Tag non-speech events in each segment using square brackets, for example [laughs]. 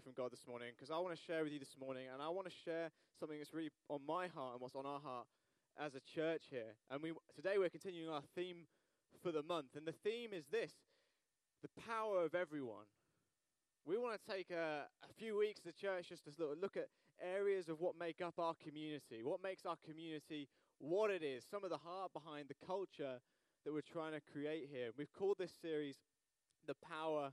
hear from God this morning because I want to share with you this morning, and I want to share something that's really on my heart and what's on our heart as a church here. And we today we're continuing our theme for the month, and the theme is this: the power of everyone. We want to take a, a few weeks as a church just to look at areas of what make up our community, what makes our community what it is, some of the heart behind the culture that we're trying to create here. We've called this series "The Power."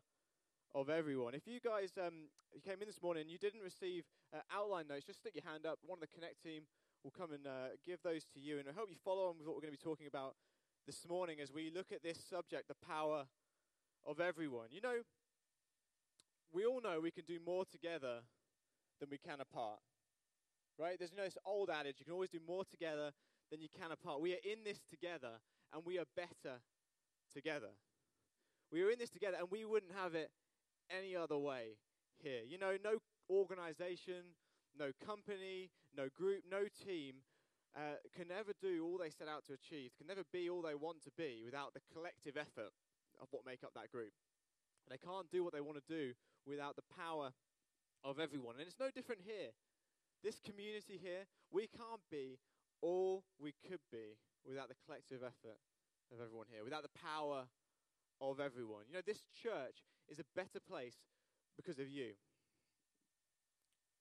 Of everyone. If you guys um, you came in this morning and you didn't receive uh, outline notes, just stick your hand up. One of the Connect team will come and uh, give those to you. And I hope you follow on with what we're going to be talking about this morning as we look at this subject, the power of everyone. You know, we all know we can do more together than we can apart. Right? There's you know, this old adage you can always do more together than you can apart. We are in this together and we are better together. We are in this together and we wouldn't have it any other way here. You know, no organization, no company, no group, no team uh, can ever do all they set out to achieve, can never be all they want to be without the collective effort of what make up that group. They can't do what they want to do without the power of everyone. And it's no different here. This community here, we can't be all we could be without the collective effort of everyone here, without the power of everyone. You know, this church is a better place because of you.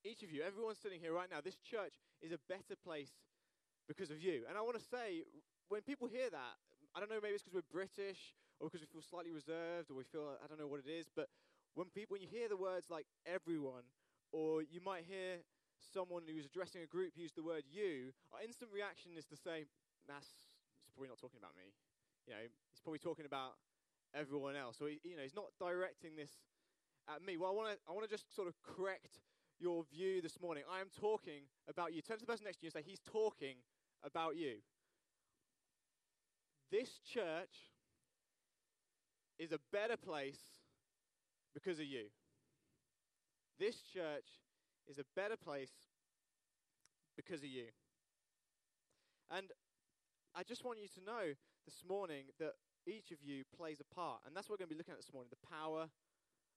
Each of you, everyone sitting here right now, this church is a better place because of you. And I want to say, when people hear that, I don't know, maybe it's because we're British or because we feel slightly reserved or we feel, I don't know what it is, but when people, when you hear the words like everyone, or you might hear someone who's addressing a group use the word you, our instant reaction is to say, that's, probably not talking about me. You know, he's probably talking about everyone else. So he, you know, he's not directing this at me. Well, I want to I want to just sort of correct your view this morning. I am talking about you. Turn to the person next to you and say, He's talking about you. This church is a better place because of you. This church is a better place because of you. And I just want you to know this morning that each of you plays a part. And that's what we're going to be looking at this morning the power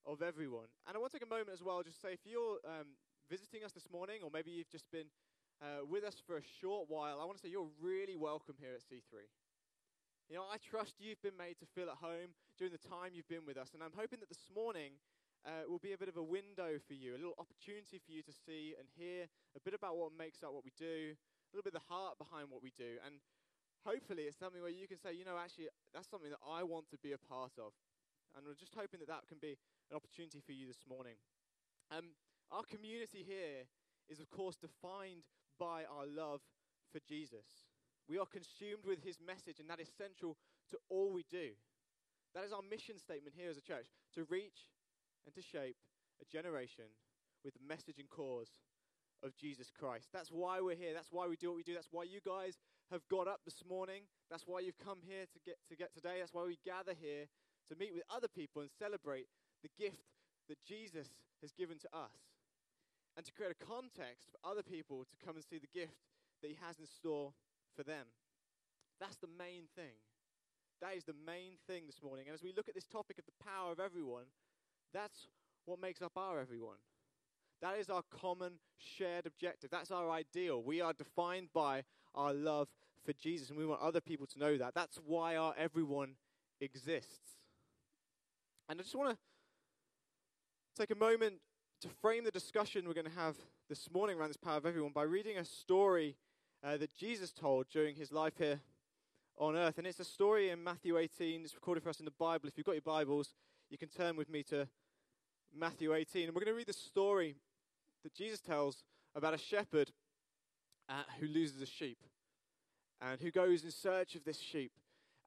of everyone. And I want to take a moment as well, just to say if you're um, visiting us this morning, or maybe you've just been uh, with us for a short while, I want to say you're really welcome here at C3. You know, I trust you've been made to feel at home during the time you've been with us. And I'm hoping that this morning uh, will be a bit of a window for you, a little opportunity for you to see and hear a bit about what makes up what we do, a little bit of the heart behind what we do. And hopefully it's something where you can say, you know, actually, that's something that I want to be a part of. And we're just hoping that that can be an opportunity for you this morning. Um, our community here is, of course, defined by our love for Jesus. We are consumed with his message, and that is central to all we do. That is our mission statement here as a church to reach and to shape a generation with the message and cause of Jesus Christ. That's why we're here. That's why we do what we do. That's why you guys have got up this morning. That's why you've come here to get to get today. That's why we gather here to meet with other people and celebrate the gift that Jesus has given to us. And to create a context for other people to come and see the gift that he has in store for them. That's the main thing. That is the main thing this morning. And as we look at this topic of the power of everyone, that's what makes up our everyone. That is our common shared objective. That's our ideal. We are defined by our love for Jesus, and we want other people to know that. That's why our everyone exists. And I just want to take a moment to frame the discussion we're going to have this morning around this power of everyone by reading a story uh, that Jesus told during his life here on earth. And it's a story in Matthew 18. It's recorded for us in the Bible. If you've got your Bibles, you can turn with me to Matthew 18. And we're going to read the story that Jesus tells about a shepherd uh, who loses a sheep and who goes in search of this sheep.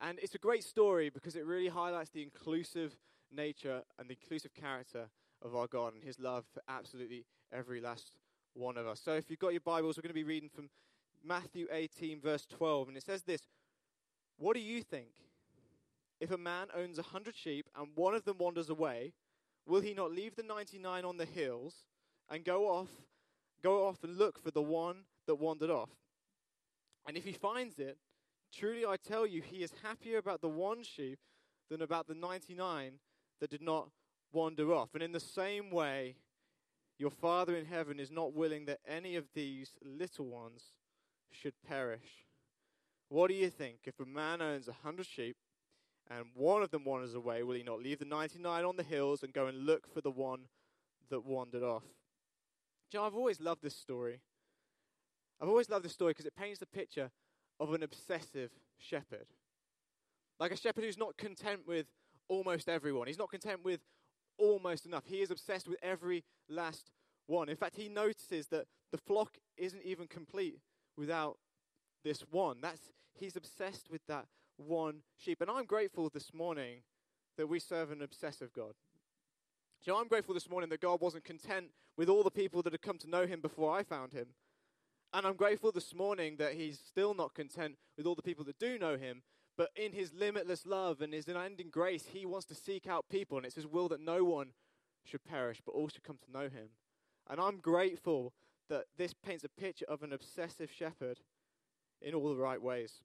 And it's a great story because it really highlights the inclusive nature and the inclusive character of our God and his love for absolutely every last one of us. So if you've got your Bibles, we're going to be reading from Matthew 18, verse 12. And it says this What do you think? If a man owns a hundred sheep and one of them wanders away, will he not leave the 99 on the hills and go off, go off and look for the one that wandered off. And if he finds it, truly I tell you, he is happier about the one sheep than about the 99 that did not wander off. And in the same way, Your Father in heaven is not willing that any of these little ones should perish. What do you think? If a man owns a hundred sheep and one of them wanders away, will he not leave the 99 on the hills and go and look for the one that wandered off? Know, I've always loved this story. I've always loved this story because it paints the picture of an obsessive shepherd. Like a shepherd who's not content with almost everyone. He's not content with almost enough. He is obsessed with every last one. In fact, he notices that the flock isn't even complete without this one. That's he's obsessed with that one sheep. And I'm grateful this morning that we serve an obsessive God. So I'm grateful this morning that God wasn't content with all the people that had come to know him before I found him. And I'm grateful this morning that he's still not content with all the people that do know him, but in his limitless love and his unending grace, he wants to seek out people, and it's his will that no one should perish, but all should come to know him. And I'm grateful that this paints a picture of an obsessive shepherd in all the right ways.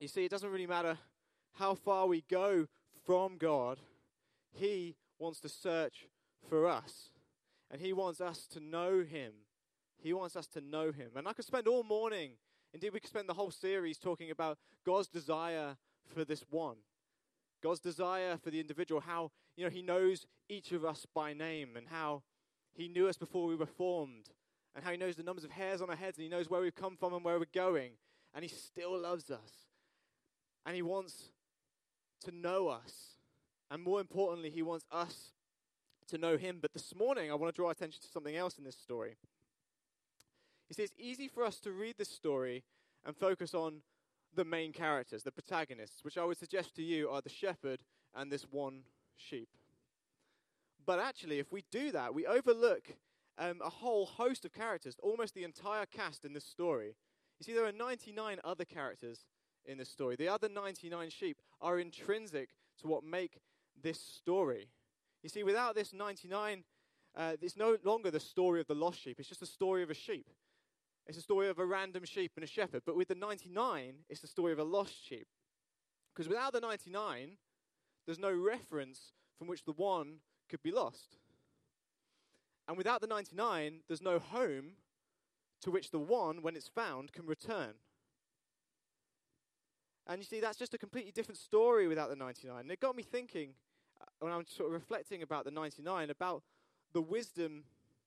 You see, it doesn't really matter how far we go from God, He wants to search for us. And He wants us to know Him. He wants us to know Him. And I could spend all morning, indeed, we could spend the whole series talking about God's desire for this one. God's desire for the individual, how you know He knows each of us by name, and how He knew us before we were formed, and how He knows the numbers of hairs on our heads, and He knows where we've come from and where we're going, and He still loves us. And He wants to know us. And more importantly, He wants us to know Him. But this morning, I want to draw attention to something else in this story. You see, it's easy for us to read this story and focus on the main characters, the protagonists, which I would suggest to you are the shepherd and this one sheep. But actually, if we do that, we overlook um, a whole host of characters, almost the entire cast in this story. You see, there are 99 other characters in this story. The other 99 sheep are intrinsic to what make this story. You see, without this 99, uh, it's no longer the story of the lost sheep, it's just the story of a sheep. It's a story of a random sheep and a shepherd. But with the 99, it's the story of a lost sheep. Because without the 99, there's no reference from which the one could be lost. And without the 99, there's no home to which the one, when it's found, can return. And you see, that's just a completely different story without the 99. And it got me thinking, uh, when I'm sort of reflecting about the 99, about the wisdom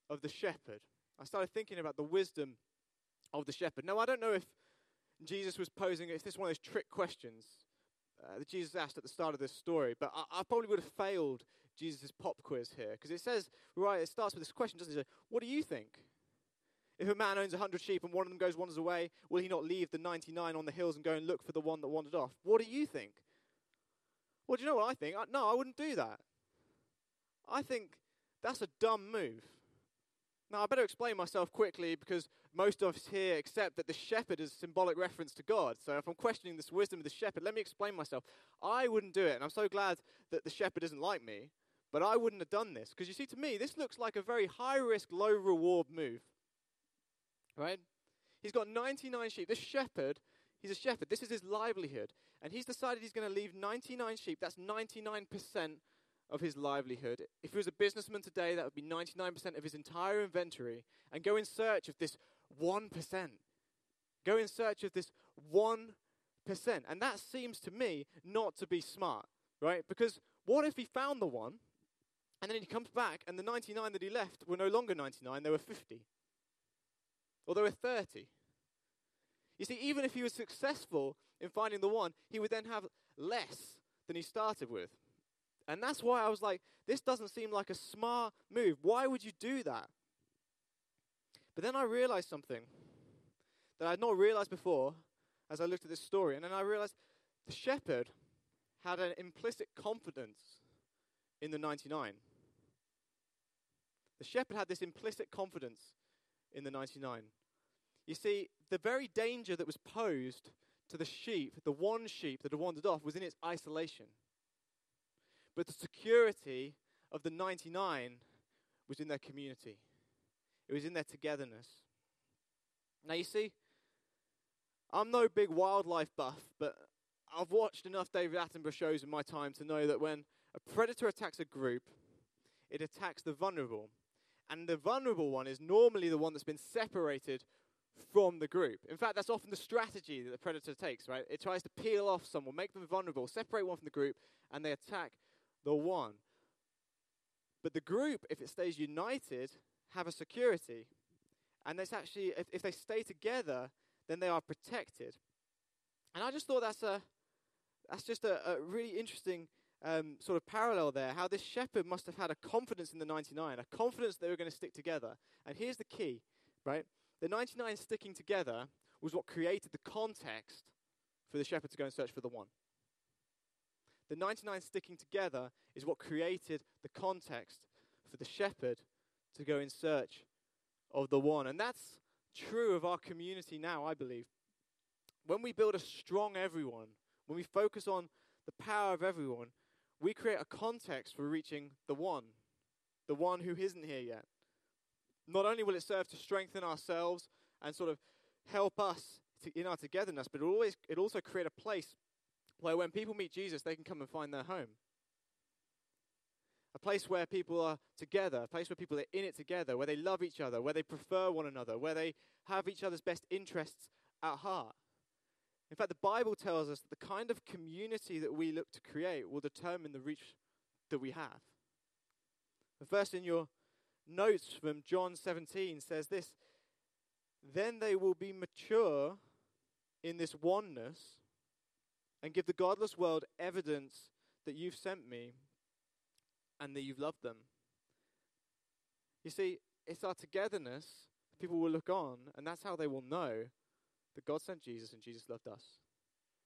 of the shepherd. I started thinking about the wisdom of the shepherd. Now, I don't know if Jesus was posing, if this is one of those trick questions uh, that Jesus asked at the start of this story, but I, I probably would have failed Jesus' pop quiz here because it says, right, it starts with this question, doesn't it? What do you think? If a man owns a hundred sheep and one of them goes wanders away, will he not leave the 99 on the hills and go and look for the one that wandered off? What do you think? Well, do you know what I think? I, no, I wouldn't do that. I think that's a dumb move. Now, I better explain myself quickly because most of us here accept that the shepherd is a symbolic reference to God. So if I'm questioning this wisdom of the shepherd, let me explain myself. I wouldn't do it, and I'm so glad that the shepherd isn't like me, but I wouldn't have done this. Because you see, to me, this looks like a very high risk, low reward move. Right? He's got 99 sheep. This shepherd, he's a shepherd. This is his livelihood. And he's decided he's going to leave 99 sheep. That's 99% of his livelihood. If he was a businessman today, that would be 99% of his entire inventory, and go in search of this 1%. Go in search of this 1%. And that seems to me not to be smart, right? Because what if he found the one, and then he comes back, and the 99 that he left were no longer 99, they were 50? Or they were 30? You see, even if he was successful in finding the one, he would then have less than he started with. And that's why I was like, this doesn't seem like a smart move. Why would you do that? But then I realized something that I had not realized before as I looked at this story. And then I realized the shepherd had an implicit confidence in the 99. The shepherd had this implicit confidence in the 99. You see, the very danger that was posed to the sheep, the one sheep that had wandered off, was in its isolation. But the security of the 99 was in their community, it was in their togetherness. Now, you see, I'm no big wildlife buff, but I've watched enough David Attenborough shows in my time to know that when a predator attacks a group, it attacks the vulnerable. And the vulnerable one is normally the one that's been separated from the group. In fact, that's often the strategy that the predator takes, right? It tries to peel off someone, make them vulnerable, separate one from the group, and they attack the one. But the group, if it stays united, have a security. And it's actually, if, if they stay together, then they are protected. And I just thought that's a, that's just a, a really interesting um, sort of parallel there. How this shepherd must have had a confidence in the 99, a confidence they were going to stick together. And here's the key, right? The 99 sticking together was what created the context for the shepherd to go and search for the one. The 99 sticking together is what created the context for the shepherd to go in search of the one. And that's true of our community now, I believe. When we build a strong everyone, when we focus on the power of everyone, we create a context for reaching the one, the one who isn't here yet. Not only will it serve to strengthen ourselves and sort of help us to, in our togetherness, but it always it also create a place where when people meet Jesus, they can come and find their home. A place where people are together, a place where people are in it together, where they love each other, where they prefer one another, where they have each other's best interests at heart. In fact, the Bible tells us that the kind of community that we look to create will determine the reach that we have. The verse in your notes from John 17 says this Then they will be mature in this oneness and give the godless world evidence that you've sent me and that you've loved them. You see, it's our togetherness people will look on, and that's how they will know that God sent Jesus and Jesus loved us.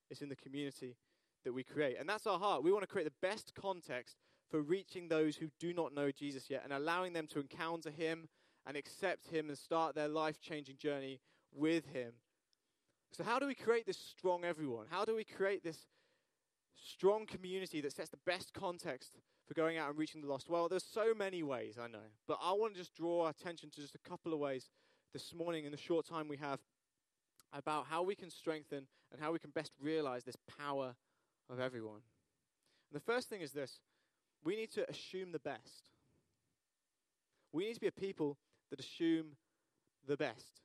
It's in the community that we create. And that's our heart. We want to create the best context for reaching those who do not know Jesus yet and allowing them to encounter him and accept him and start their life changing journey with him. So, how do we create this strong everyone? How do we create this strong community that sets the best context for going out and reaching the lost? Well, there's so many ways, I know. But I want to just draw attention to just a couple of ways this morning in the short time we have about how we can strengthen and how we can best realize this power of everyone. And the first thing is this we need to assume the best. We need to be a people that assume the best.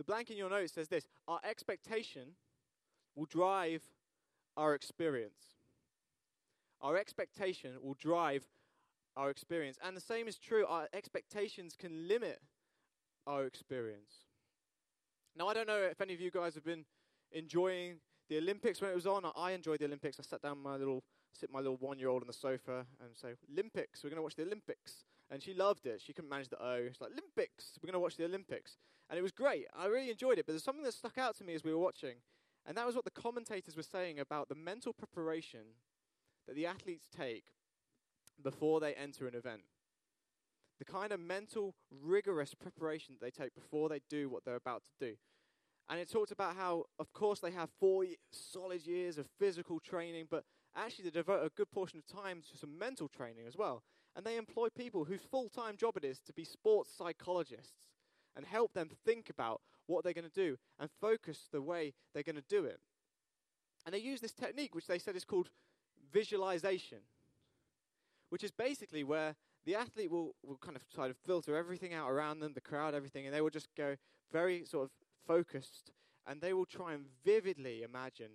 The blank in your notes says this Our expectation will drive our experience. Our expectation will drive our experience. And the same is true. Our expectations can limit our experience. Now, I don't know if any of you guys have been enjoying the Olympics when it was on. I enjoyed the Olympics. I sat down my little sit my little one year old on the sofa and say, Olympics, we're going to watch the Olympics. And she loved it. She couldn't manage the O. She's like, Olympics, we're going to watch the Olympics. And it was great. I really enjoyed it. But there's something that stuck out to me as we were watching. And that was what the commentators were saying about the mental preparation that the athletes take before they enter an event. The kind of mental, rigorous preparation that they take before they do what they're about to do. And it talked about how, of course, they have four solid years of physical training, but actually they devote a good portion of time to some mental training as well. And they employ people whose full time job it is to be sports psychologists and help them think about what they're going to do and focus the way they're going to do it. And they use this technique, which they said is called visualization, which is basically where the athlete will, will kind of try to filter everything out around them, the crowd, everything, and they will just go very sort of focused and they will try and vividly imagine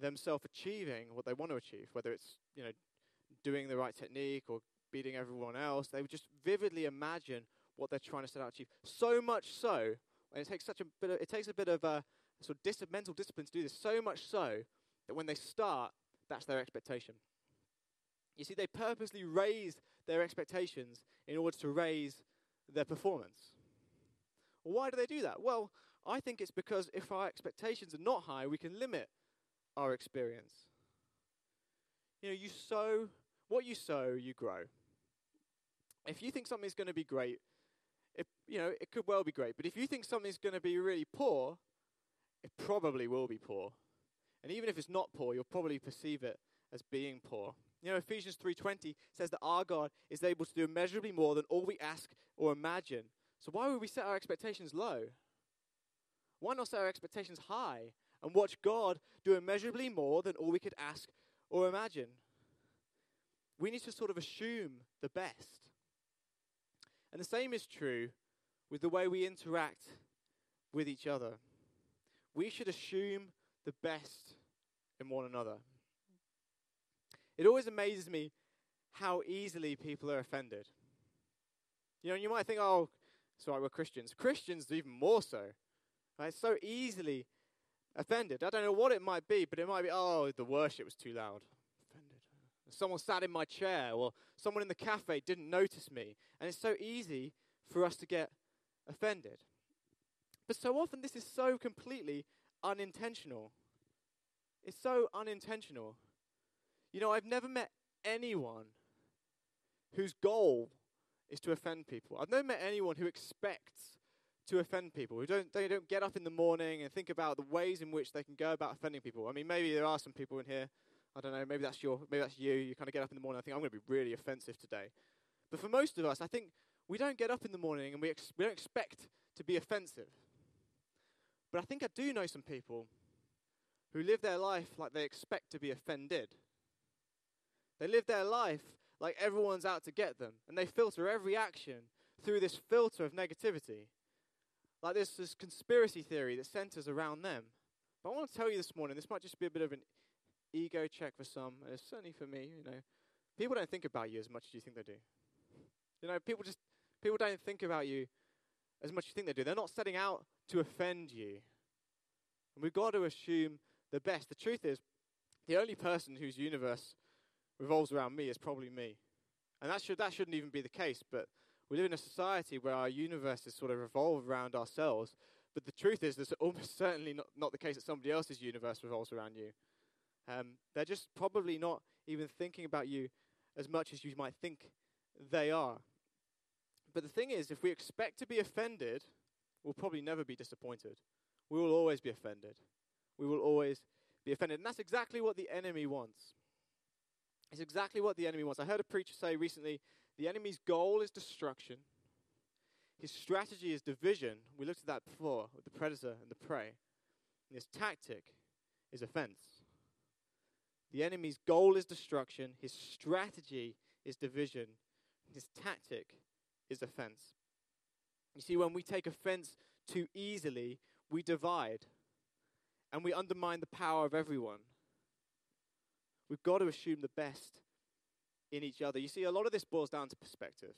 themselves achieving what they want to achieve, whether it's, you know, doing the right technique or beating everyone else. They would just vividly imagine what they're trying to set out to achieve. So much so, and it takes such a bit of, it takes a bit of a sort of dis- mental discipline to do this, so much so that when they start, that's their expectation. You see, they purposely raise their expectations in order to raise their performance. why do they do that? Well, I think it's because if our expectations are not high, we can limit our experience. You know, you sow, what you sow, you grow. If you think something's going to be great, it, you know, it could well be great. But if you think something's going to be really poor, it probably will be poor. And even if it's not poor, you'll probably perceive it as being poor. You know, Ephesians 3:20 says that our God is able to do immeasurably more than all we ask or imagine. So why would we set our expectations low? Why not set our expectations high and watch God do immeasurably more than all we could ask or imagine? We need to sort of assume the best. And the same is true with the way we interact with each other. We should assume the best in one another. It always amazes me how easily people are offended. You know, you might think, oh, sorry, we're Christians. Christians, even more so. Right? So easily offended. I don't know what it might be, but it might be, oh, the worship was too loud. Someone sat in my chair, or someone in the cafe didn't notice me. And it's so easy for us to get offended. But so often, this is so completely unintentional. It's so unintentional. You know, I've never met anyone whose goal is to offend people. I've never met anyone who expects to offend people. Who don't they don't get up in the morning and think about the ways in which they can go about offending people. I mean, maybe there are some people in here. I don't know. Maybe that's your. Maybe that's you. You kind of get up in the morning. and think I'm going to be really offensive today. But for most of us, I think we don't get up in the morning and we ex- we don't expect to be offensive. But I think I do know some people who live their life like they expect to be offended. They live their life like everyone's out to get them, and they filter every action through this filter of negativity. Like this, this conspiracy theory that centers around them. But I want to tell you this morning, this might just be a bit of an ego check for some, and certainly for me, you know. People don't think about you as much as you think they do. You know, people just people don't think about you as much as you think they do. They're not setting out to offend you. And we've got to assume the best. The truth is, the only person whose universe revolves around me is probably me. And that, should, that shouldn't even be the case, but we live in a society where our universes sort of revolve around ourselves. But the truth is, it's almost certainly not, not the case that somebody else's universe revolves around you. Um, they're just probably not even thinking about you as much as you might think they are. But the thing is, if we expect to be offended, we'll probably never be disappointed. We will always be offended. We will always be offended. And that's exactly what the enemy wants. It's exactly what the enemy wants. I heard a preacher say recently the enemy's goal is destruction, his strategy is division. We looked at that before with the predator and the prey. And his tactic is offense. The enemy's goal is destruction, his strategy is division, his tactic is offense. You see, when we take offense too easily, we divide and we undermine the power of everyone. We've got to assume the best in each other. You see, a lot of this boils down to perspective.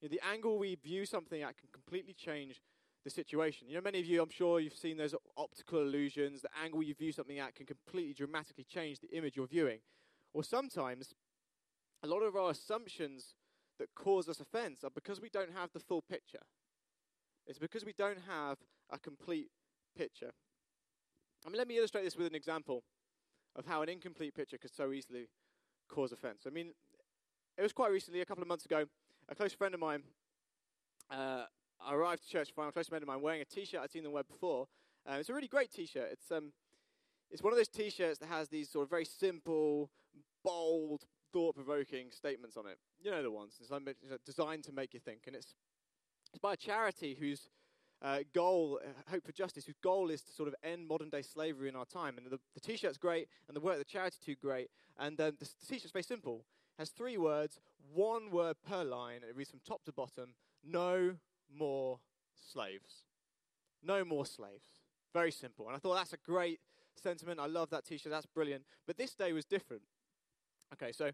You know, the angle we view something at can completely change the situation. You know, many of you, I'm sure you've seen those optical illusions. The angle you view something at can completely dramatically change the image you're viewing. Or sometimes, a lot of our assumptions that cause us offense are because we don't have the full picture. It's because we don't have a complete picture. I mean, let me illustrate this with an example of how an incomplete picture could so easily cause offense. I mean, it was quite recently, a couple of months ago, a close friend of mine uh, arrived to church, a close of mine, wearing a T-shirt I'd seen on the web before. Uh, it's a really great T-shirt. It's um, it's one of those T-shirts that has these sort of very simple, bold, thought-provoking statements on it. You know the ones. It's designed to make you think, and it's it's by a charity whose uh, goal, uh, Hope for Justice, whose goal is to sort of end modern day slavery in our time. And the, the t shirt's great, and the work of the charity too great. And um, the, the t shirt's very simple. It has three words, one word per line. It reads from top to bottom No more slaves. No more slaves. Very simple. And I thought that's a great sentiment. I love that t shirt. That's brilliant. But this day was different. Okay, so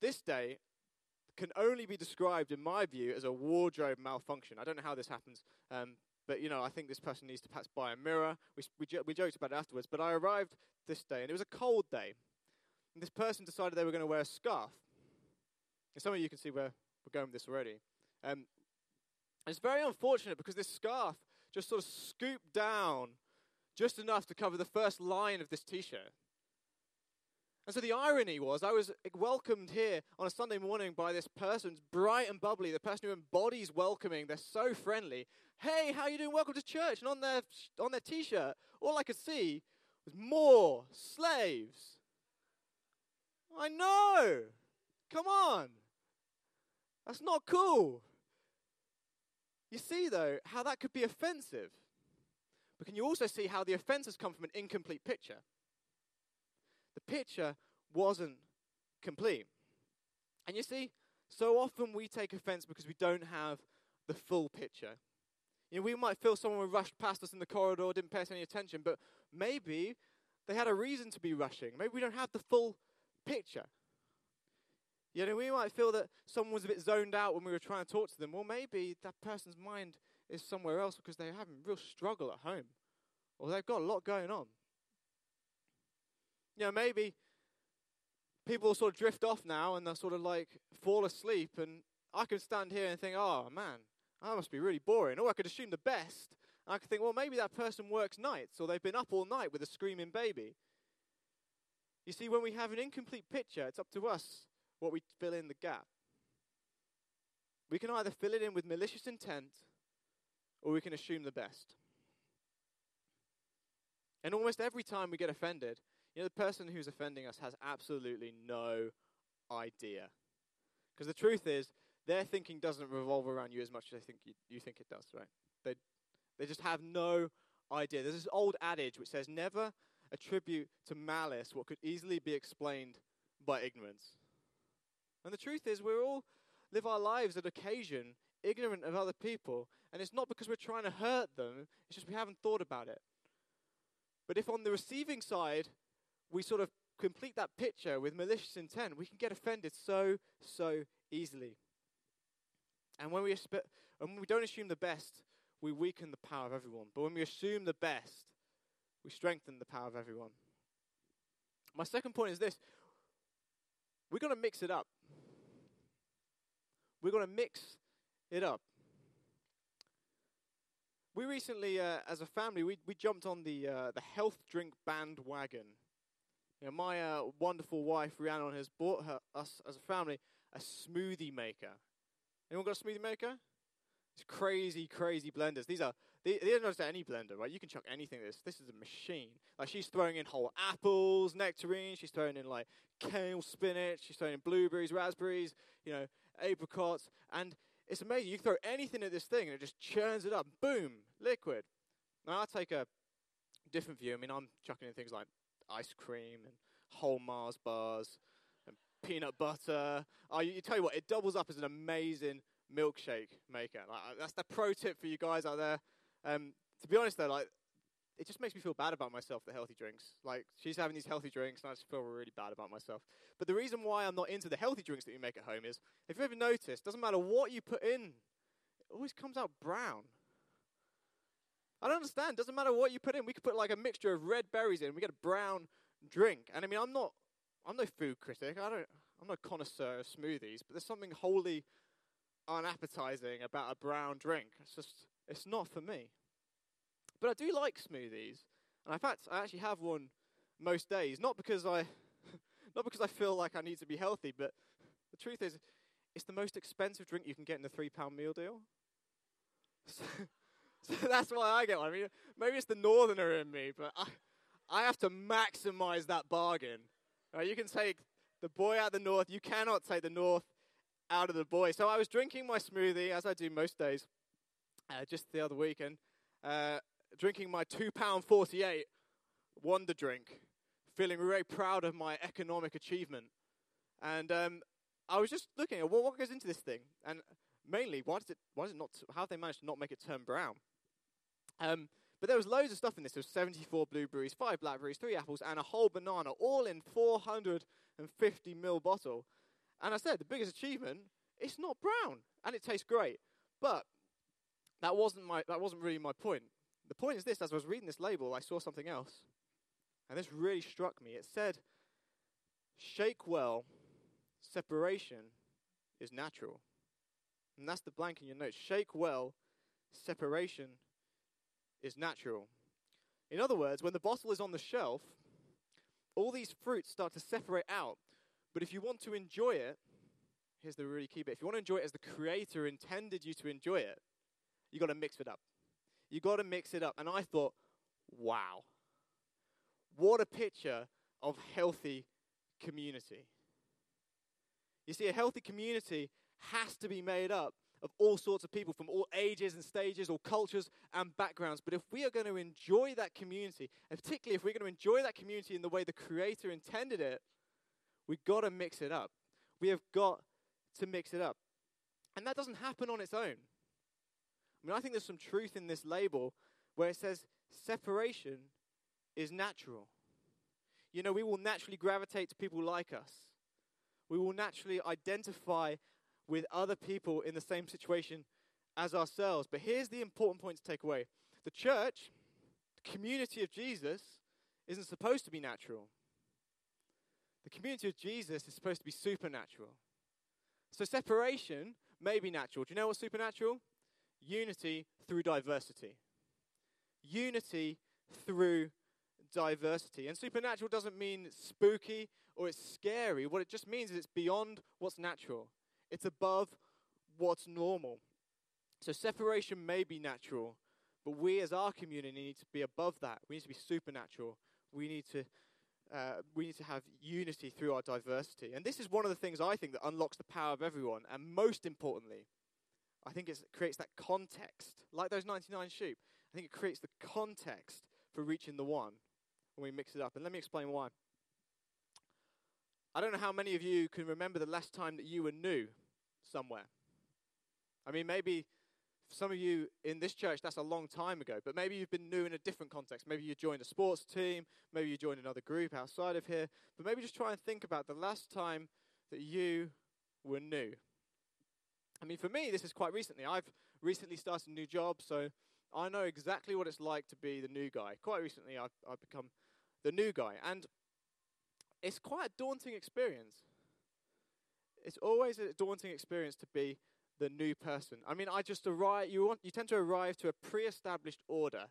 this day can only be described, in my view, as a wardrobe malfunction. I don't know how this happens, um, but you know, I think this person needs to perhaps buy a mirror. We, we, jo- we joked about it afterwards, but I arrived this day, and it was a cold day. And this person decided they were going to wear a scarf. And some of you can see where we're going with this already. Um, it's very unfortunate because this scarf just sort of scooped down just enough to cover the first line of this t shirt. And so the irony was, I was welcomed here on a Sunday morning by this person, bright and bubbly, the person who embodies welcoming. They're so friendly. Hey, how you doing? Welcome to church. And on their on their T-shirt, all I could see was more slaves. I know. Come on. That's not cool. You see, though, how that could be offensive. But can you also see how the offense has come from an incomplete picture? the picture wasn't complete. And you see, So often we take offense because we don't have the full picture. You know, we might feel someone rushed past us in the corridor, didn't pay us any attention, but maybe they had a reason to be rushing. Maybe we don't have the full picture. You know, we might feel that someone was a bit zoned out when we were trying to talk to them. Well, maybe that person's mind is somewhere else because they're having real struggle at home, or they've got a lot going on. You know, maybe people sort of drift off now and they'll sort of like fall asleep, and I can stand here and think, oh man, that must be really boring. Or I could assume the best. And I could think, well, maybe that person works nights, or they've been up all night with a screaming baby. You see, when we have an incomplete picture, it's up to us what we fill in the gap. We can either fill it in with malicious intent or we can assume the best. And almost every time we get offended, you know, the person who's offending us has absolutely no idea. Because the truth is, their thinking doesn't revolve around you as much as they think you, you think it does, right? They, they just have no idea. There's this old adage which says, never attribute to malice what could easily be explained by ignorance. And the truth is, we all live our lives at occasion ignorant of other people. And it's not because we're trying to hurt them, it's just we haven't thought about it. But if on the receiving side, we sort of complete that picture with malicious intent, we can get offended so, so easily. And when we, aspe- and when we don't assume the best, we weaken the power of everyone. But when we assume the best, we strengthen the power of everyone. My second point is this we're going to mix it up. We're going to mix it up. We recently, uh, as a family, we, we jumped on the, uh, the health drink bandwagon. You know, my uh, wonderful wife, Rhiannon, has bought her, us as a family a smoothie maker. Anyone got a smoothie maker? These crazy, crazy blenders. These are they, they don't just any blender, right? You can chuck anything. This this is a machine. Like she's throwing in whole apples, nectarines. She's throwing in like kale, spinach. She's throwing in blueberries, raspberries. You know, apricots, and it's amazing. You throw anything at this thing, and it just churns it up. Boom, liquid. Now I take a different view. I mean, I'm chucking in things like ice cream and whole Mars bars and peanut butter. Oh, you, tell you what, it doubles up as an amazing milkshake maker. Like, that's the pro tip for you guys out there. Um, to be honest, though, like it just makes me feel bad about myself. The healthy drinks, like she's having these healthy drinks, and I just feel really bad about myself. But the reason why I'm not into the healthy drinks that we make at home is, if you ever noticed, doesn't matter what you put in, it always comes out brown. I don't understand. Doesn't matter what you put in. We could put like a mixture of red berries in. We get a brown drink. And I mean, I'm not, I'm no food critic. I don't, I'm no connoisseur of smoothies. But there's something wholly unappetizing about a brown drink. It's just, it's not for me. But I do like smoothies, and in fact, I actually have one most days. Not because I, [laughs] not because I feel like I need to be healthy, but the truth is, it's the most expensive drink you can get in the three-pound meal deal. [laughs] So, so that's why I get one. I mean, maybe it's the northerner in me, but I, I have to maximize that bargain. Right, you can take the boy out of the north. You cannot take the north out of the boy. So I was drinking my smoothie, as I do most days, uh, just the other week, and uh, drinking my £2.48 Wonder drink, feeling very proud of my economic achievement. And um, I was just looking at what goes into this thing, and mainly why does it why does it not how have they managed to not make it turn brown? Um, but there was loads of stuff in this. There was 74 blueberries, five blackberries, three apples, and a whole banana, all in 450 ml bottle. And I said the biggest achievement. It's not brown, and it tastes great. But that wasn't my that wasn't really my point. The point is this as I was reading this label, I saw something else. And this really struck me. It said, Shake well, separation is natural. And that's the blank in your notes. Shake well, separation is natural. In other words, when the bottle is on the shelf, all these fruits start to separate out. But if you want to enjoy it, here's the really key bit. If you want to enjoy it as the Creator intended you to enjoy it, you've got to mix it up. You got to mix it up. And I thought, wow, what a picture of healthy community. You see, a healthy community has to be made up of all sorts of people from all ages and stages, all cultures and backgrounds. But if we are going to enjoy that community, and particularly if we're going to enjoy that community in the way the Creator intended it, we've got to mix it up. We have got to mix it up. And that doesn't happen on its own. I mean, I think there's some truth in this label where it says separation is natural. You know, we will naturally gravitate to people like us. We will naturally identify with other people in the same situation as ourselves. But here's the important point to take away the church, the community of Jesus, isn't supposed to be natural. The community of Jesus is supposed to be supernatural. So separation may be natural. Do you know what's supernatural? Unity through diversity. Unity through diversity. And supernatural doesn't mean spooky or it's scary. What it just means is it's beyond what's natural, it's above what's normal. So separation may be natural, but we as our community need to be above that. We need to be supernatural. We need to. Uh, we need to have unity through our diversity. And this is one of the things I think that unlocks the power of everyone. And most importantly, I think it creates that context, like those 99 sheep. I think it creates the context for reaching the one when we mix it up. And let me explain why. I don't know how many of you can remember the last time that you were new somewhere. I mean, maybe some of you in this church, that's a long time ago, but maybe you've been new in a different context. Maybe you joined a sports team, maybe you joined another group outside of here, but maybe just try and think about the last time that you were new. I mean, for me, this is quite recently. I've recently started a new job, so I know exactly what it's like to be the new guy. Quite recently, I've, I've become the new guy, and it's quite a daunting experience. It's always a daunting experience to be the new person. I mean, I just arrive. You want you tend to arrive to a pre-established order.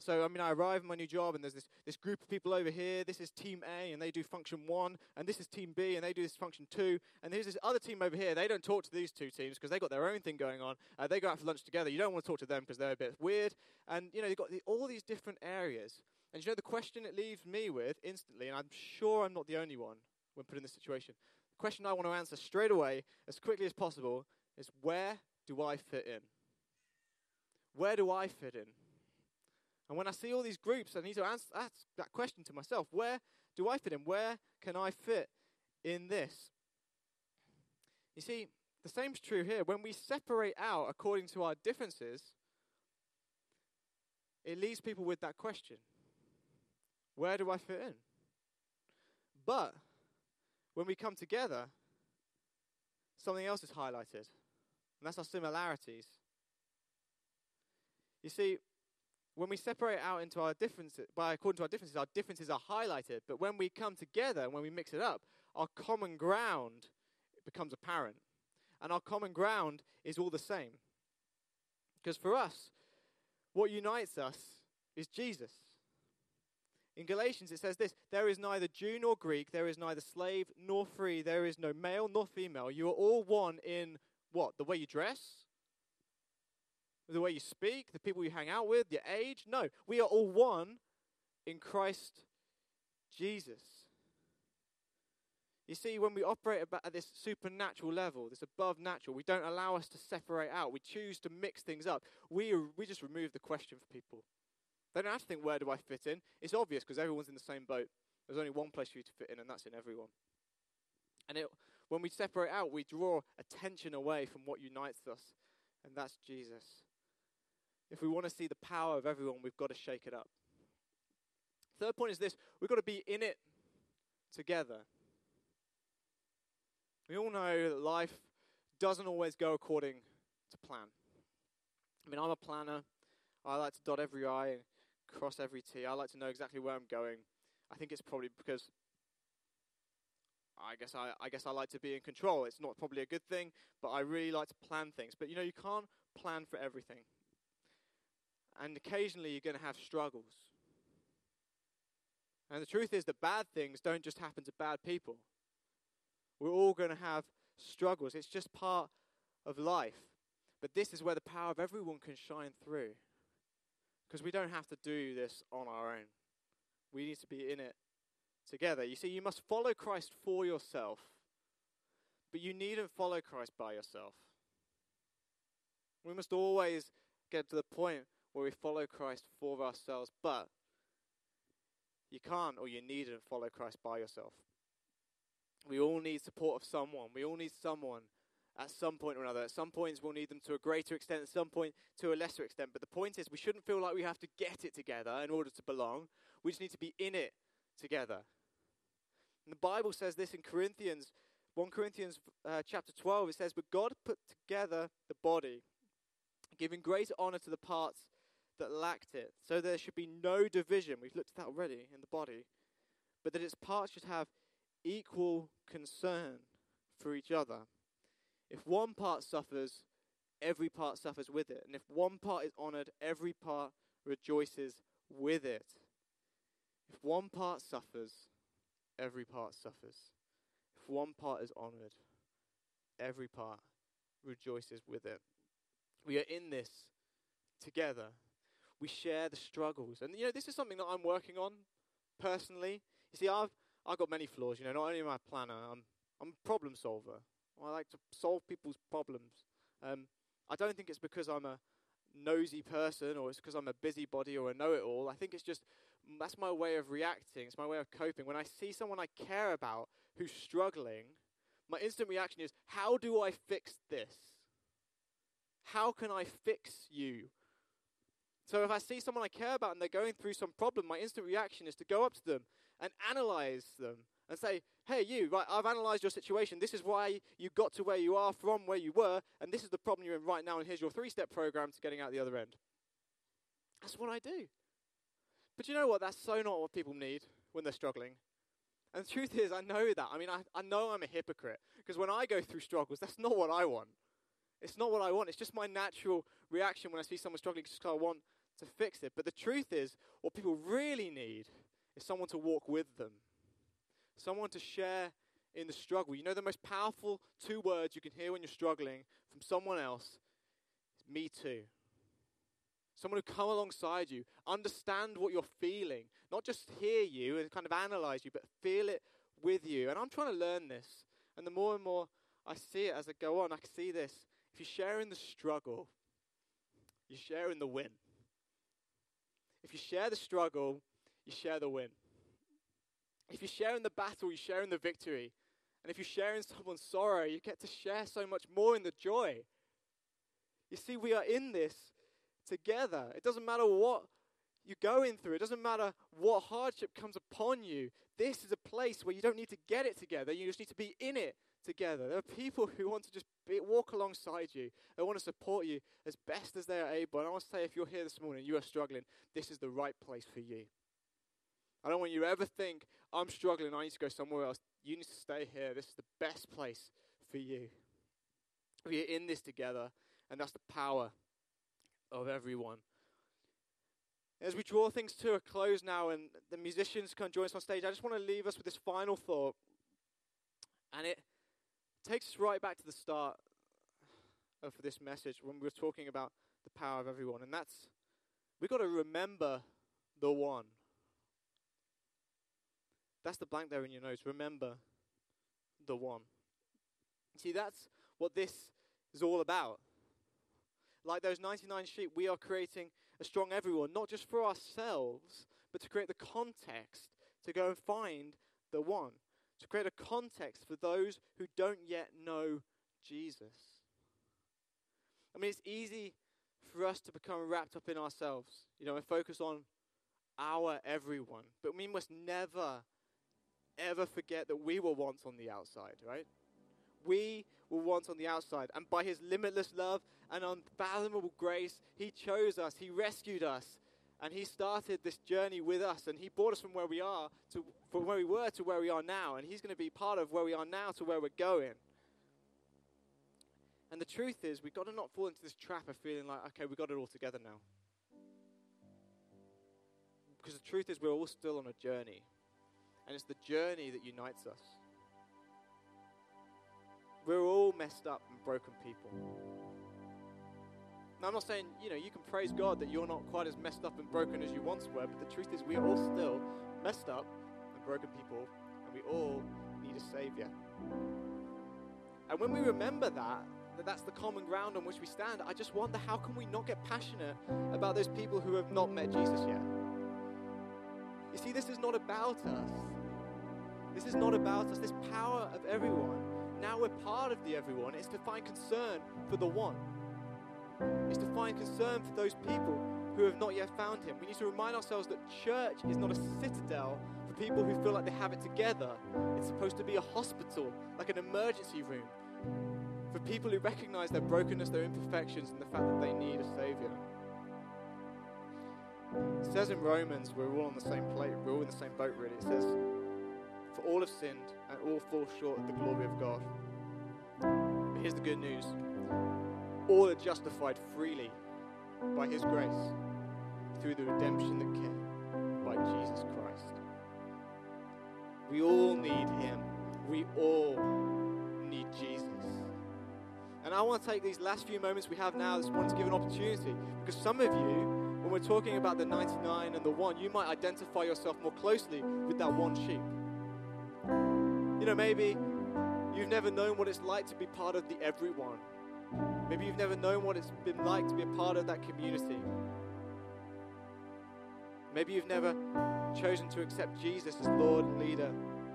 So I mean, I arrive in my new job, and there's this this group of people over here. This is team A, and they do function one, and this is team B, and they do this function two, and there's this other team over here. They don't talk to these two teams because they got their own thing going on. Uh, they go out for lunch together. You don't want to talk to them because they're a bit weird, and you know you've got the, all these different areas. And you know the question it leaves me with instantly, and I'm sure I'm not the only one when put in this situation. The question I want to answer straight away, as quickly as possible, is where do I fit in? Where do I fit in? And when I see all these groups, I need to answer, ask that question to myself where do I fit in? Where can I fit in this? You see, the same's true here. When we separate out according to our differences, it leaves people with that question where do I fit in? But when we come together, something else is highlighted, and that's our similarities. You see, when we separate out into our differences, by according to our differences, our differences are highlighted. But when we come together, and when we mix it up, our common ground becomes apparent. And our common ground is all the same. Because for us, what unites us is Jesus. In Galatians, it says this There is neither Jew nor Greek, there is neither slave nor free, there is no male nor female. You are all one in what? The way you dress? The way you speak? The people you hang out with? Your age? No. We are all one in Christ Jesus. You see, when we operate at this supernatural level, this above natural, we don't allow us to separate out. We choose to mix things up. We, we just remove the question for people. They don't have to think, where do I fit in? It's obvious because everyone's in the same boat. There's only one place for you to fit in, and that's in everyone. And it, when we separate out, we draw attention away from what unites us, and that's Jesus. If we want to see the power of everyone, we've got to shake it up. Third point is this we've got to be in it together. We all know that life doesn't always go according to plan. I mean, I'm a planner. I like to dot every I and cross every T. I like to know exactly where I'm going. I think it's probably because I guess I, I guess I like to be in control. It's not probably a good thing, but I really like to plan things. But you know, you can't plan for everything. And occasionally you're going to have struggles. And the truth is that bad things don't just happen to bad people. We're all going to have struggles. It's just part of life. But this is where the power of everyone can shine through. Because we don't have to do this on our own. We need to be in it together. You see, you must follow Christ for yourself, but you needn't follow Christ by yourself. We must always get to the point where we follow Christ for ourselves, but you can't or you needn't follow Christ by yourself. We all need support of someone. We all need someone at some point or another. At some points, we'll need them to a greater extent, at some point, to a lesser extent. But the point is, we shouldn't feel like we have to get it together in order to belong. We just need to be in it together. And the Bible says this in Corinthians, 1 Corinthians uh, chapter 12. It says, But God put together the body, giving greater honor to the parts that lacked it. So there should be no division. We've looked at that already in the body. But that its parts should have equal concern for each other. If one part suffers, every part suffers with it. And if one part is honored, every part rejoices with it. If one part suffers, every part suffers. If one part is honored, every part rejoices with it. We are in this together. We share the struggles. And you know, this is something that I'm working on personally. You see, I've I've got many flaws, you know, not only am I a planner, I'm I'm a problem solver. I like to solve people's problems. Um, I don't think it's because I'm a nosy person or it's because I'm a busybody or a know it all. I think it's just that's my way of reacting. It's my way of coping. When I see someone I care about who's struggling, my instant reaction is, How do I fix this? How can I fix you? So if I see someone I care about and they're going through some problem, my instant reaction is to go up to them and analyze them and say, hey, you, right, I've analyzed your situation. This is why you got to where you are from where you were, and this is the problem you're in right now, and here's your three step program to getting out the other end. That's what I do. But you know what? That's so not what people need when they're struggling. And the truth is, I know that. I mean, I, I know I'm a hypocrite because when I go through struggles, that's not what I want. It's not what I want. It's just my natural reaction when I see someone struggling because I want to fix it. But the truth is, what people really need is someone to walk with them someone to share in the struggle. You know, the most powerful two words you can hear when you're struggling from someone else is me too. Someone who come alongside you, understand what you're feeling, not just hear you and kind of analyze you, but feel it with you. And I'm trying to learn this. And the more and more I see it as I go on, I can see this. If you share in the struggle, you share in the win. If you share the struggle, you share the win. If you share in the battle, you share in the victory. And if you share in someone's sorrow, you get to share so much more in the joy. You see, we are in this together. It doesn't matter what you're going through, it doesn't matter what hardship comes upon you. This is a place where you don't need to get it together, you just need to be in it together. There are people who want to just be, walk alongside you, they want to support you as best as they are able. And I want to say, if you're here this morning, you are struggling, this is the right place for you. I don't want you to ever think, I'm struggling, I need to go somewhere else. You need to stay here. This is the best place for you. We are in this together, and that's the power of everyone. As we draw things to a close now, and the musicians can join us on stage, I just want to leave us with this final thought. And it takes us right back to the start of this message when we were talking about the power of everyone. And that's, we've got to remember the one. That's the blank there in your notes. Remember the one. See, that's what this is all about. Like those 99 sheep, we are creating a strong everyone, not just for ourselves, but to create the context to go and find the one. To create a context for those who don't yet know Jesus. I mean, it's easy for us to become wrapped up in ourselves, you know, and focus on our everyone. But we must never ever forget that we were once on the outside, right? We were once on the outside, and by his limitless love and unfathomable grace, he chose us, he rescued us, and he started this journey with us, and he brought us from where we are to from where we were to where we are now, and he's going to be part of where we are now to where we're going. And the truth is, we've got to not fall into this trap of feeling like, okay, we've got it all together now. Because the truth is, we're all still on a journey. And it's the journey that unites us. We're all messed up and broken people. Now, I'm not saying, you know, you can praise God that you're not quite as messed up and broken as you once were, but the truth is, we are all still messed up and broken people, and we all need a Savior. And when we remember that, that that's the common ground on which we stand, I just wonder how can we not get passionate about those people who have not met Jesus yet? You see, this is not about us. This is not about us. This power of everyone. Now we're part of the everyone. It's to find concern for the one. It's to find concern for those people who have not yet found him. We need to remind ourselves that church is not a citadel for people who feel like they have it together. It's supposed to be a hospital, like an emergency room, for people who recognize their brokenness, their imperfections, and the fact that they need a Savior. It says in Romans, we're all on the same plate, we're all in the same boat, really. It says, For all have sinned and all fall short of the glory of God. But here's the good news all are justified freely by His grace through the redemption that came by Jesus Christ. We all need Him. We all need Jesus. And I want to take these last few moments we have now this morning to give an opportunity because some of you when we're talking about the 99 and the one, you might identify yourself more closely with that one sheep. You know, maybe you've never known what it's like to be part of the everyone. Maybe you've never known what it's been like to be a part of that community. Maybe you've never chosen to accept Jesus as Lord and leader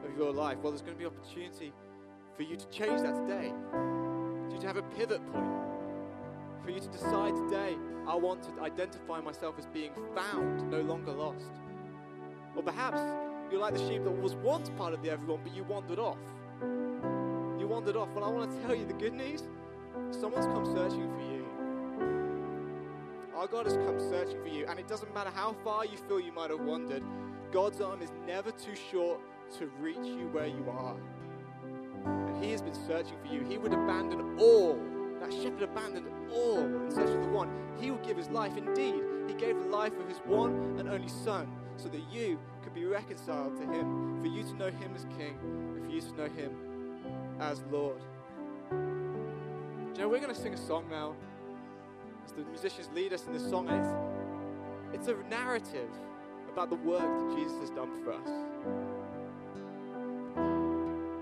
of your life. Well, there's going to be opportunity for you to change that today. For you to have a pivot point. For you to decide today, I want to identify myself as being found, no longer lost. Or perhaps you're like the sheep that was once part of the everyone, but you wandered off. You wandered off. Well, I want to tell you the good news someone's come searching for you. Our God has come searching for you, and it doesn't matter how far you feel you might have wandered, God's arm is never too short to reach you where you are. And He has been searching for you. He would abandon all that shepherd abandoned all in search of the one. He would give his life. Indeed, he gave the life of his one and only Son so that you could be reconciled to him, for you to know him as King, and for you to know him as Lord. You know, we're going to sing a song now as the musicians lead us in this song, it's, it's a narrative about the work that Jesus has done for us.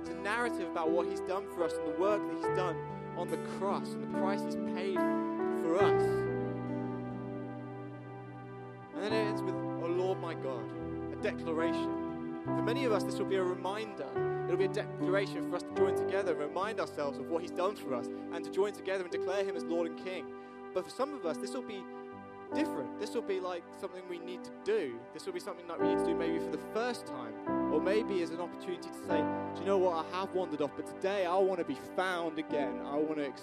It's a narrative about what he's done for us and the work that he's done on the cross and the price he's paid for us. And then it ends with, Oh Lord my God, a declaration. For many of us, this will be a reminder. It'll be a declaration for us to join together and remind ourselves of what He's done for us and to join together and declare Him as Lord and King. But for some of us, this will be different. This will be like something we need to do. This will be something that we need to do maybe for the first time, or maybe as an opportunity to say, Do you know what? I have wandered off, but today I want to be found again. I want to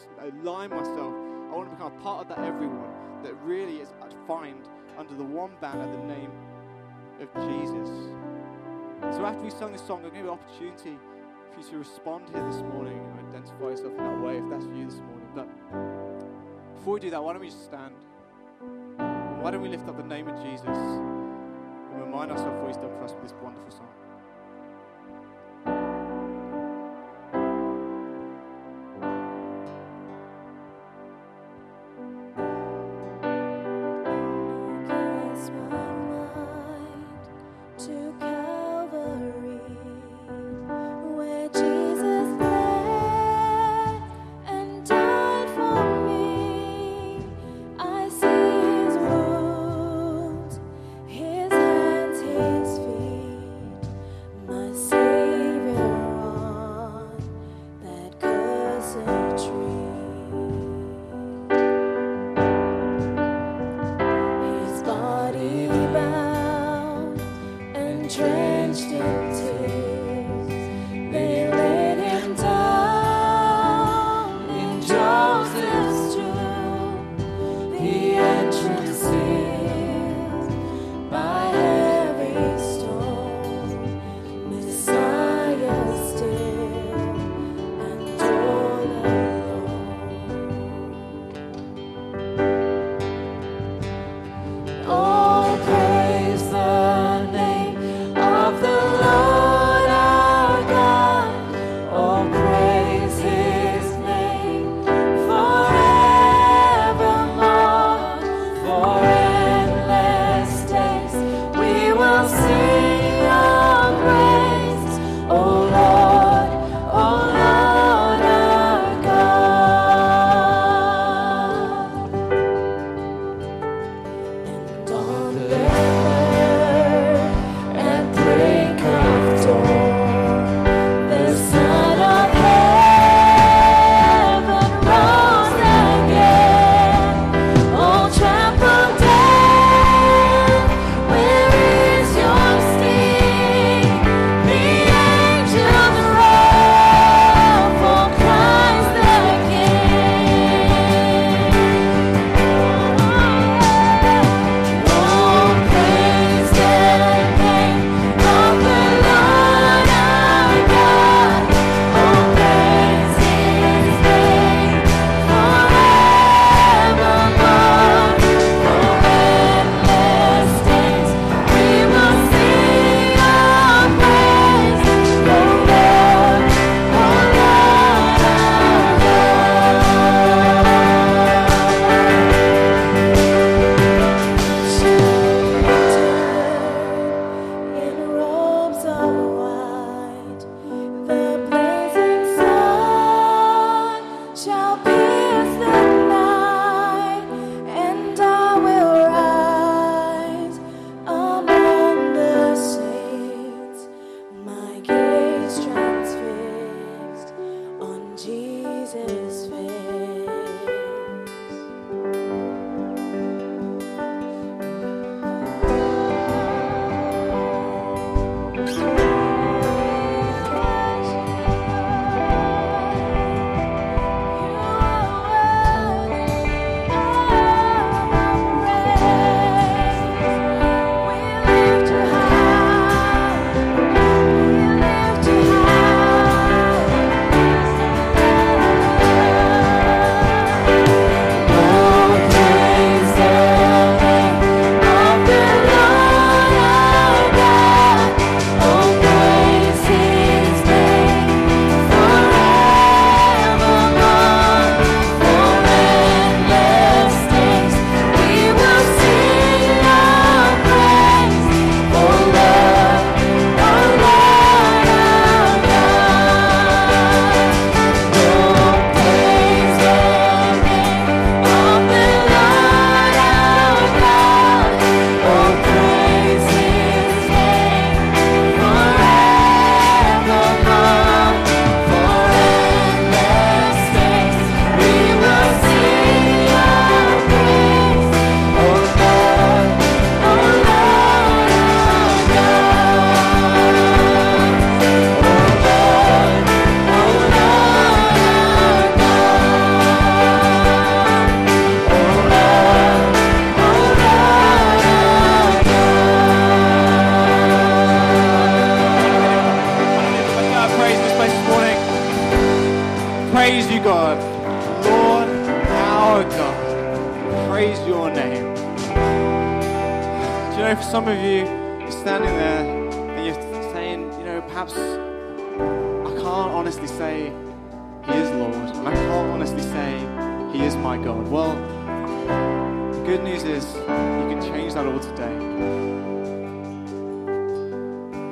align myself. I want to become a part of that everyone that really is uh, find under the one banner the name of Jesus. So after we sung this song, I'm going to an opportunity for you to respond here this morning and identify yourself in that way if that's for you this morning. But before we do that, why don't we just stand? Why don't we lift up the name of Jesus and remind ourselves what he's done for us with this wonderful song?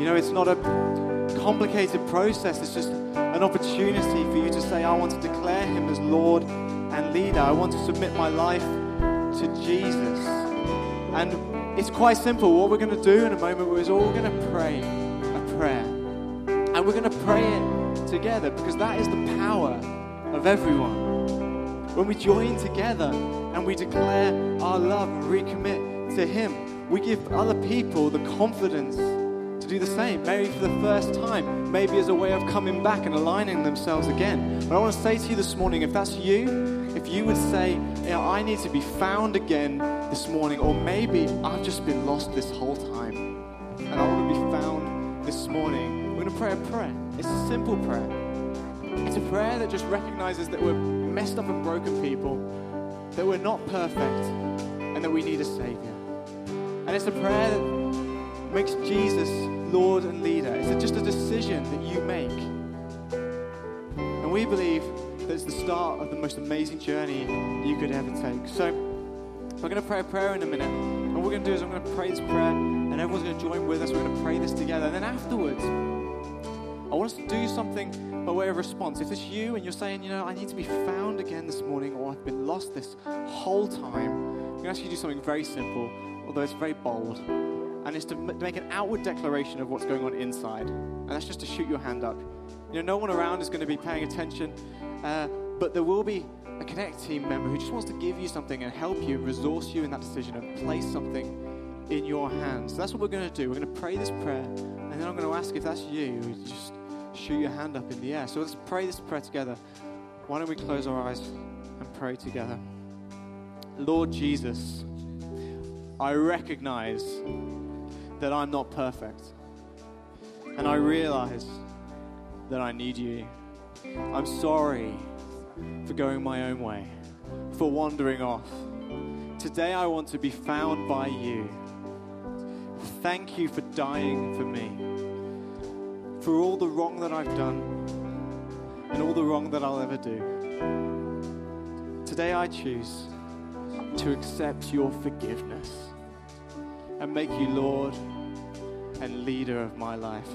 Know, it's not a complicated process, it's just an opportunity for you to say, I want to declare Him as Lord and leader. I want to submit my life to Jesus. And it's quite simple. What we're going to do in a moment is all going to pray a prayer. And we're going to pray it together because that is the power of everyone. When we join together and we declare our love and recommit to Him, we give other people the confidence do the same, maybe for the first time, maybe as a way of coming back and aligning themselves again. But I want to say to you this morning if that's you, if you would say, know, I need to be found again this morning, or maybe I've just been lost this whole time and I want to be found this morning, we're going to pray a prayer. It's a simple prayer. It's a prayer that just recognizes that we're messed up and broken people, that we're not perfect, and that we need a Savior. And it's a prayer that makes Jesus Lord and leader. It's just a decision that you make. And we believe that it's the start of the most amazing journey you could ever take. So, we're going to pray a prayer in a minute. And what we're going to do is I'm going to pray this prayer, and everyone's going to join with us. We're going to pray this together. And then afterwards, I want us to do something by way of response. If it's you and you're saying, you know, I need to be found again this morning, or I've been lost this whole time, I'm going to ask you to do something very simple, although it's very bold. And it's to make an outward declaration of what's going on inside. And that's just to shoot your hand up. You know, no one around is going to be paying attention. Uh, but there will be a Connect team member who just wants to give you something and help you, resource you in that decision, and place something in your hands. So that's what we're going to do. We're going to pray this prayer, and then I'm going to ask if that's you, just shoot your hand up in the air. So let's pray this prayer together. Why don't we close our eyes and pray together? Lord Jesus, I recognize that I'm not perfect, and I realize that I need you. I'm sorry for going my own way, for wandering off. Today I want to be found by you. Thank you for dying for me, for all the wrong that I've done and all the wrong that I'll ever do. Today I choose to accept your forgiveness and make you Lord and leader of my life.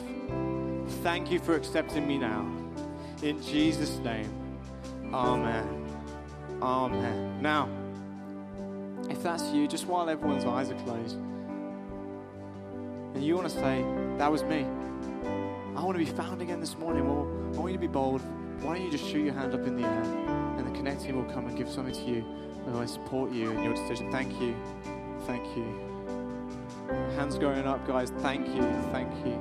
Thank you for accepting me now. In Jesus' name, Amen. Amen. Now, if that's you, just while everyone's eyes are closed, and you want to say, That was me, I want to be found again this morning, well, I want you to be bold. Why don't you just shoot your hand up in the air, and the Connect team will come and give something to you, and I support you in your decision. Thank you. Thank you. Hands going up, guys. Thank you. Thank you.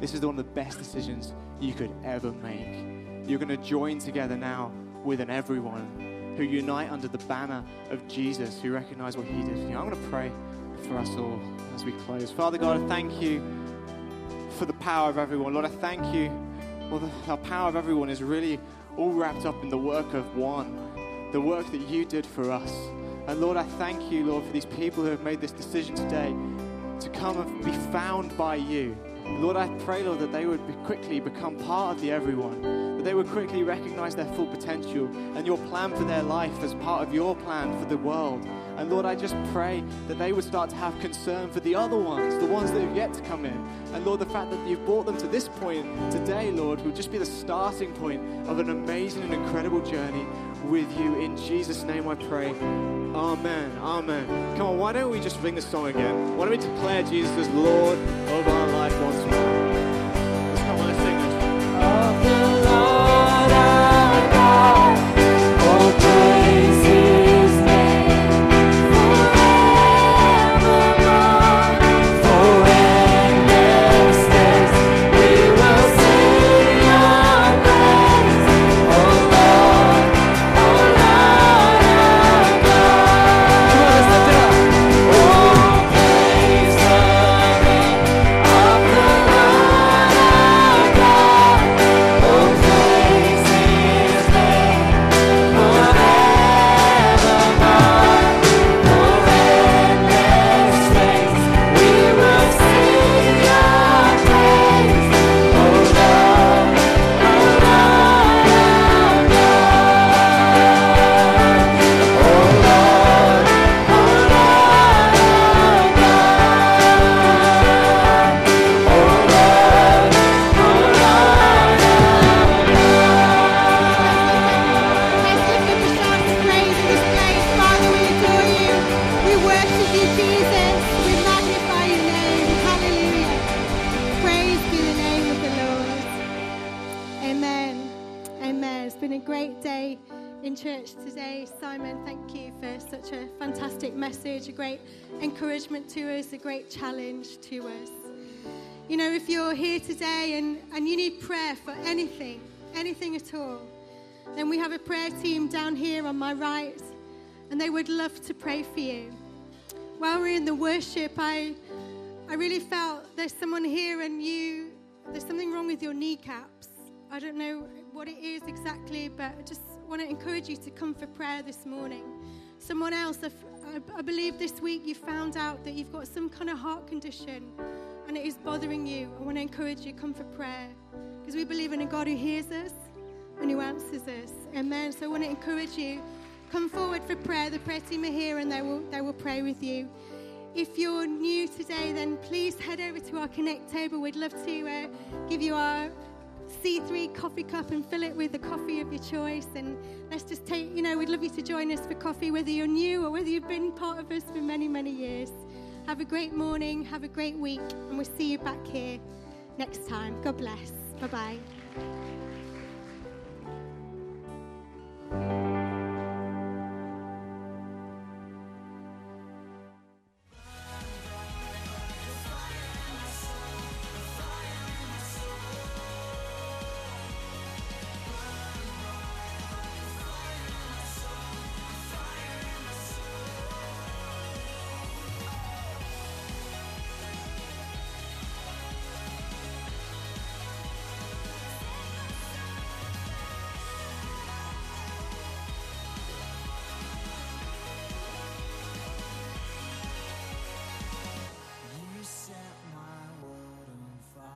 This is one of the best decisions you could ever make. You're going to join together now with an everyone who unite under the banner of Jesus, who recognize what he did for you. I'm going to pray for us all as we close. Father God, I thank you for the power of everyone. Lord, I thank you. Well, the, the power of everyone is really all wrapped up in the work of one, the work that you did for us. And Lord, I thank you, Lord, for these people who have made this decision today to come and be found by you. Lord, I pray, Lord, that they would be quickly become part of the everyone, that they would quickly recognize their full potential and your plan for their life as part of your plan for the world. And Lord, I just pray that they would start to have concern for the other ones, the ones that have yet to come in. And Lord, the fact that you've brought them to this point today, Lord, will just be the starting point of an amazing and incredible journey with you. In Jesus' name I pray. Amen. Amen. Come on, why don't we just sing this song again? Why don't we declare Jesus as Lord of our life once more? While we're in the worship, I, I really felt there's someone here and you, there's something wrong with your kneecaps. I don't know what it is exactly, but I just want to encourage you to come for prayer this morning. Someone else, I, I believe this week you found out that you've got some kind of heart condition and it is bothering you. I want to encourage you, come for prayer because we believe in a God who hears us and who answers us. Amen. So I want to encourage you, come forward for prayer. The prayer team are here and they will, they will pray with you. If you're new today, then please head over to our Connect table. We'd love to uh, give you our C3 coffee cup and fill it with the coffee of your choice. And let's just take, you know, we'd love you to join us for coffee, whether you're new or whether you've been part of us for many, many years. Have a great morning, have a great week, and we'll see you back here next time. God bless. Bye bye.